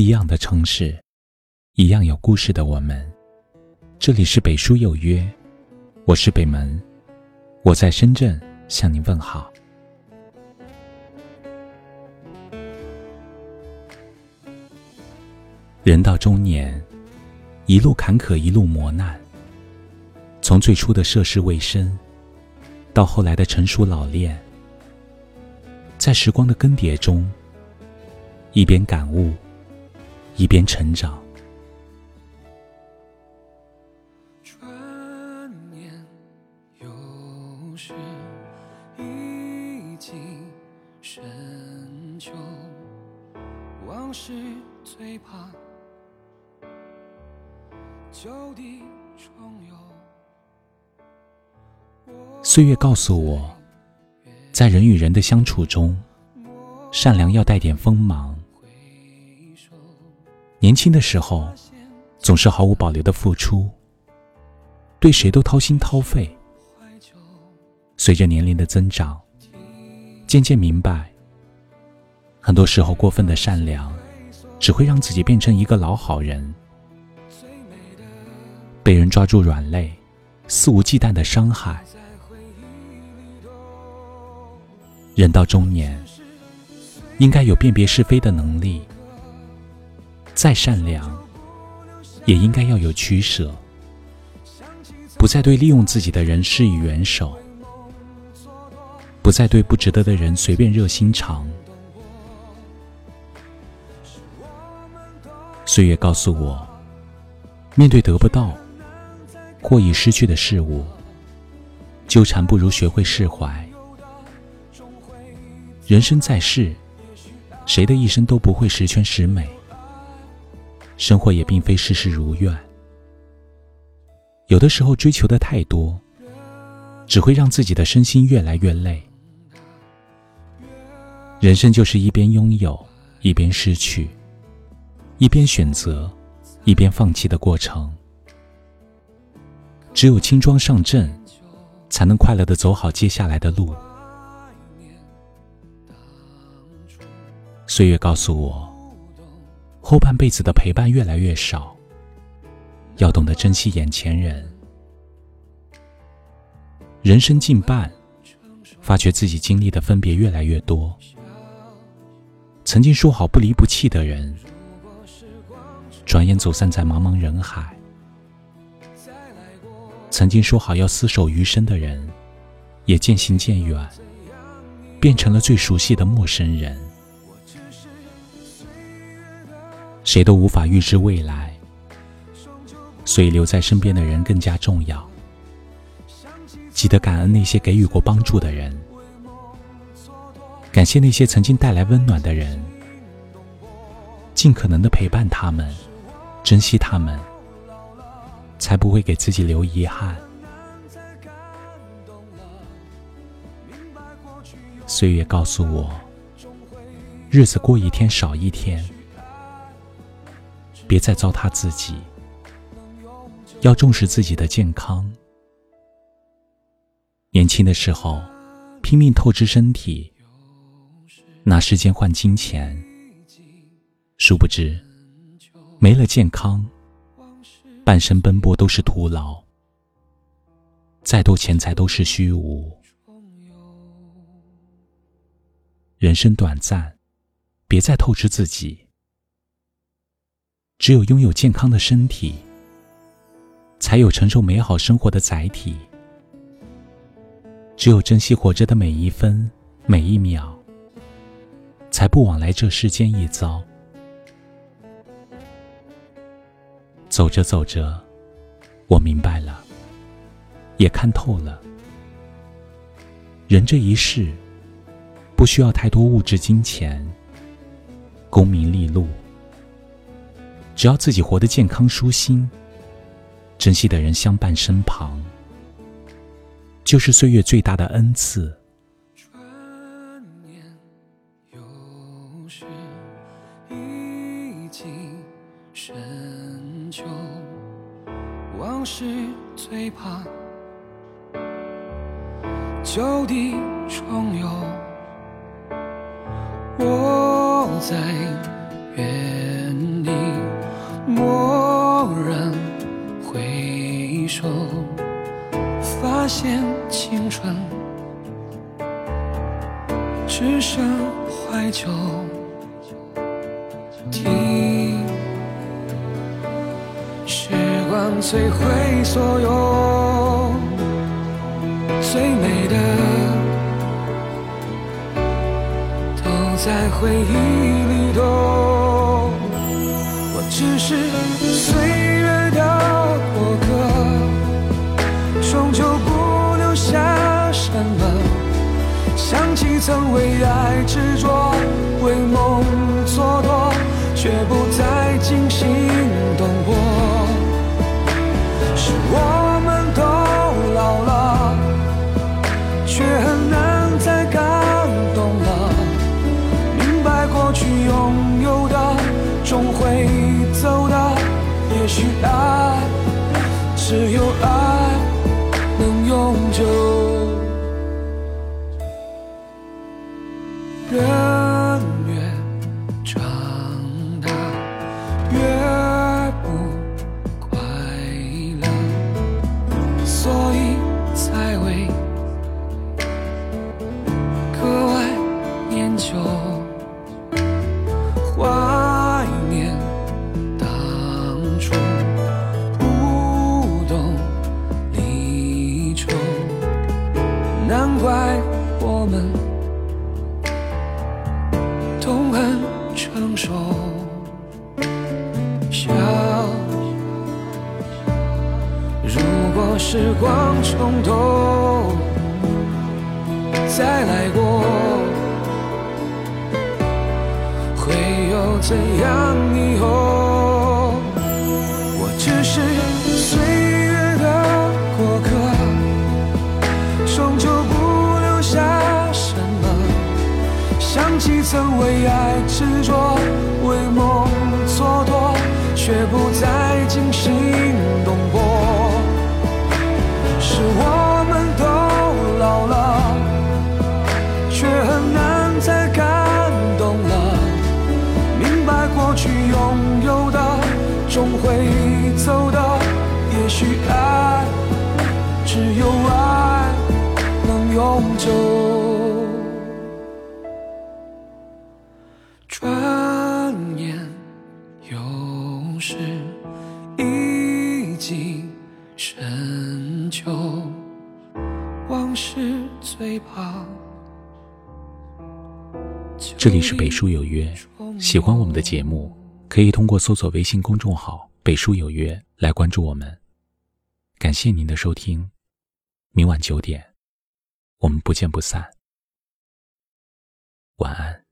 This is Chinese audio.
一样的城市，一样有故事的我们。这里是北书有约，我是北门，我在深圳向您问好。人到中年，一路坎坷，一路磨难。从最初的涉世未深，到后来的成熟老练，在时光的更迭中，一边感悟，一边成长。转念又是一季深秋，往事最怕旧地重游。岁月告诉我，在人与人的相处中，善良要带点锋芒。年轻的时候，总是毫无保留的付出，对谁都掏心掏肺。随着年龄的增长，渐渐明白，很多时候过分的善良，只会让自己变成一个老好人，被人抓住软肋，肆无忌惮的伤害。人到中年，应该有辨别是非的能力。再善良，也应该要有取舍，不再对利用自己的人施以援手，不再对不值得的人随便热心肠。岁月告诉我，面对得不到或已失去的事物，纠缠不如学会释怀。人生在世，谁的一生都不会十全十美，生活也并非事事如愿。有的时候追求的太多，只会让自己的身心越来越累。人生就是一边拥有，一边失去；一边选择，一边放弃的过程。只有轻装上阵，才能快乐的走好接下来的路。岁月告诉我，后半辈子的陪伴越来越少，要懂得珍惜眼前人。人生近半，发觉自己经历的分别越来越多。曾经说好不离不弃的人，转眼走散在茫茫人海；曾经说好要厮守余生的人，也渐行渐远，变成了最熟悉的陌生人。谁都无法预知未来，所以留在身边的人更加重要。记得感恩那些给予过帮助的人，感谢那些曾经带来温暖的人，尽可能的陪伴他们，珍惜他们，才不会给自己留遗憾。岁月告诉我，日子过一天少一天。别再糟蹋自己，要重视自己的健康。年轻的时候，拼命透支身体，拿时间换金钱，殊不知没了健康，半生奔波都是徒劳，再多钱财都是虚无。人生短暂，别再透支自己。只有拥有健康的身体，才有承受美好生活的载体。只有珍惜活着的每一分每一秒，才不枉来这世间一遭。走着走着，我明白了，也看透了。人这一世，不需要太多物质金钱、功名利禄。只要自己活得健康舒心，珍惜的人相伴身旁，就是岁月最大的恩赐。转念又是一季深秋，往事最怕旧地重游。我在远。手，发现青春只剩怀旧。听，时光摧毁所有最美的，都在回忆里头。我只是随想起曾为爱执着，为梦蹉跎，却不再惊心动魄。是我人痛恨成熟，笑。如果时光重头再来过，会有怎样以后？几曾为爱执着，为梦蹉跎，却不再转眼又是一季深秋，往事最怕。这里是北书有约，喜欢我们的节目，可以通过搜索微信公众号“北书有约”来关注我们。感谢您的收听，明晚九点，我们不见不散。晚安。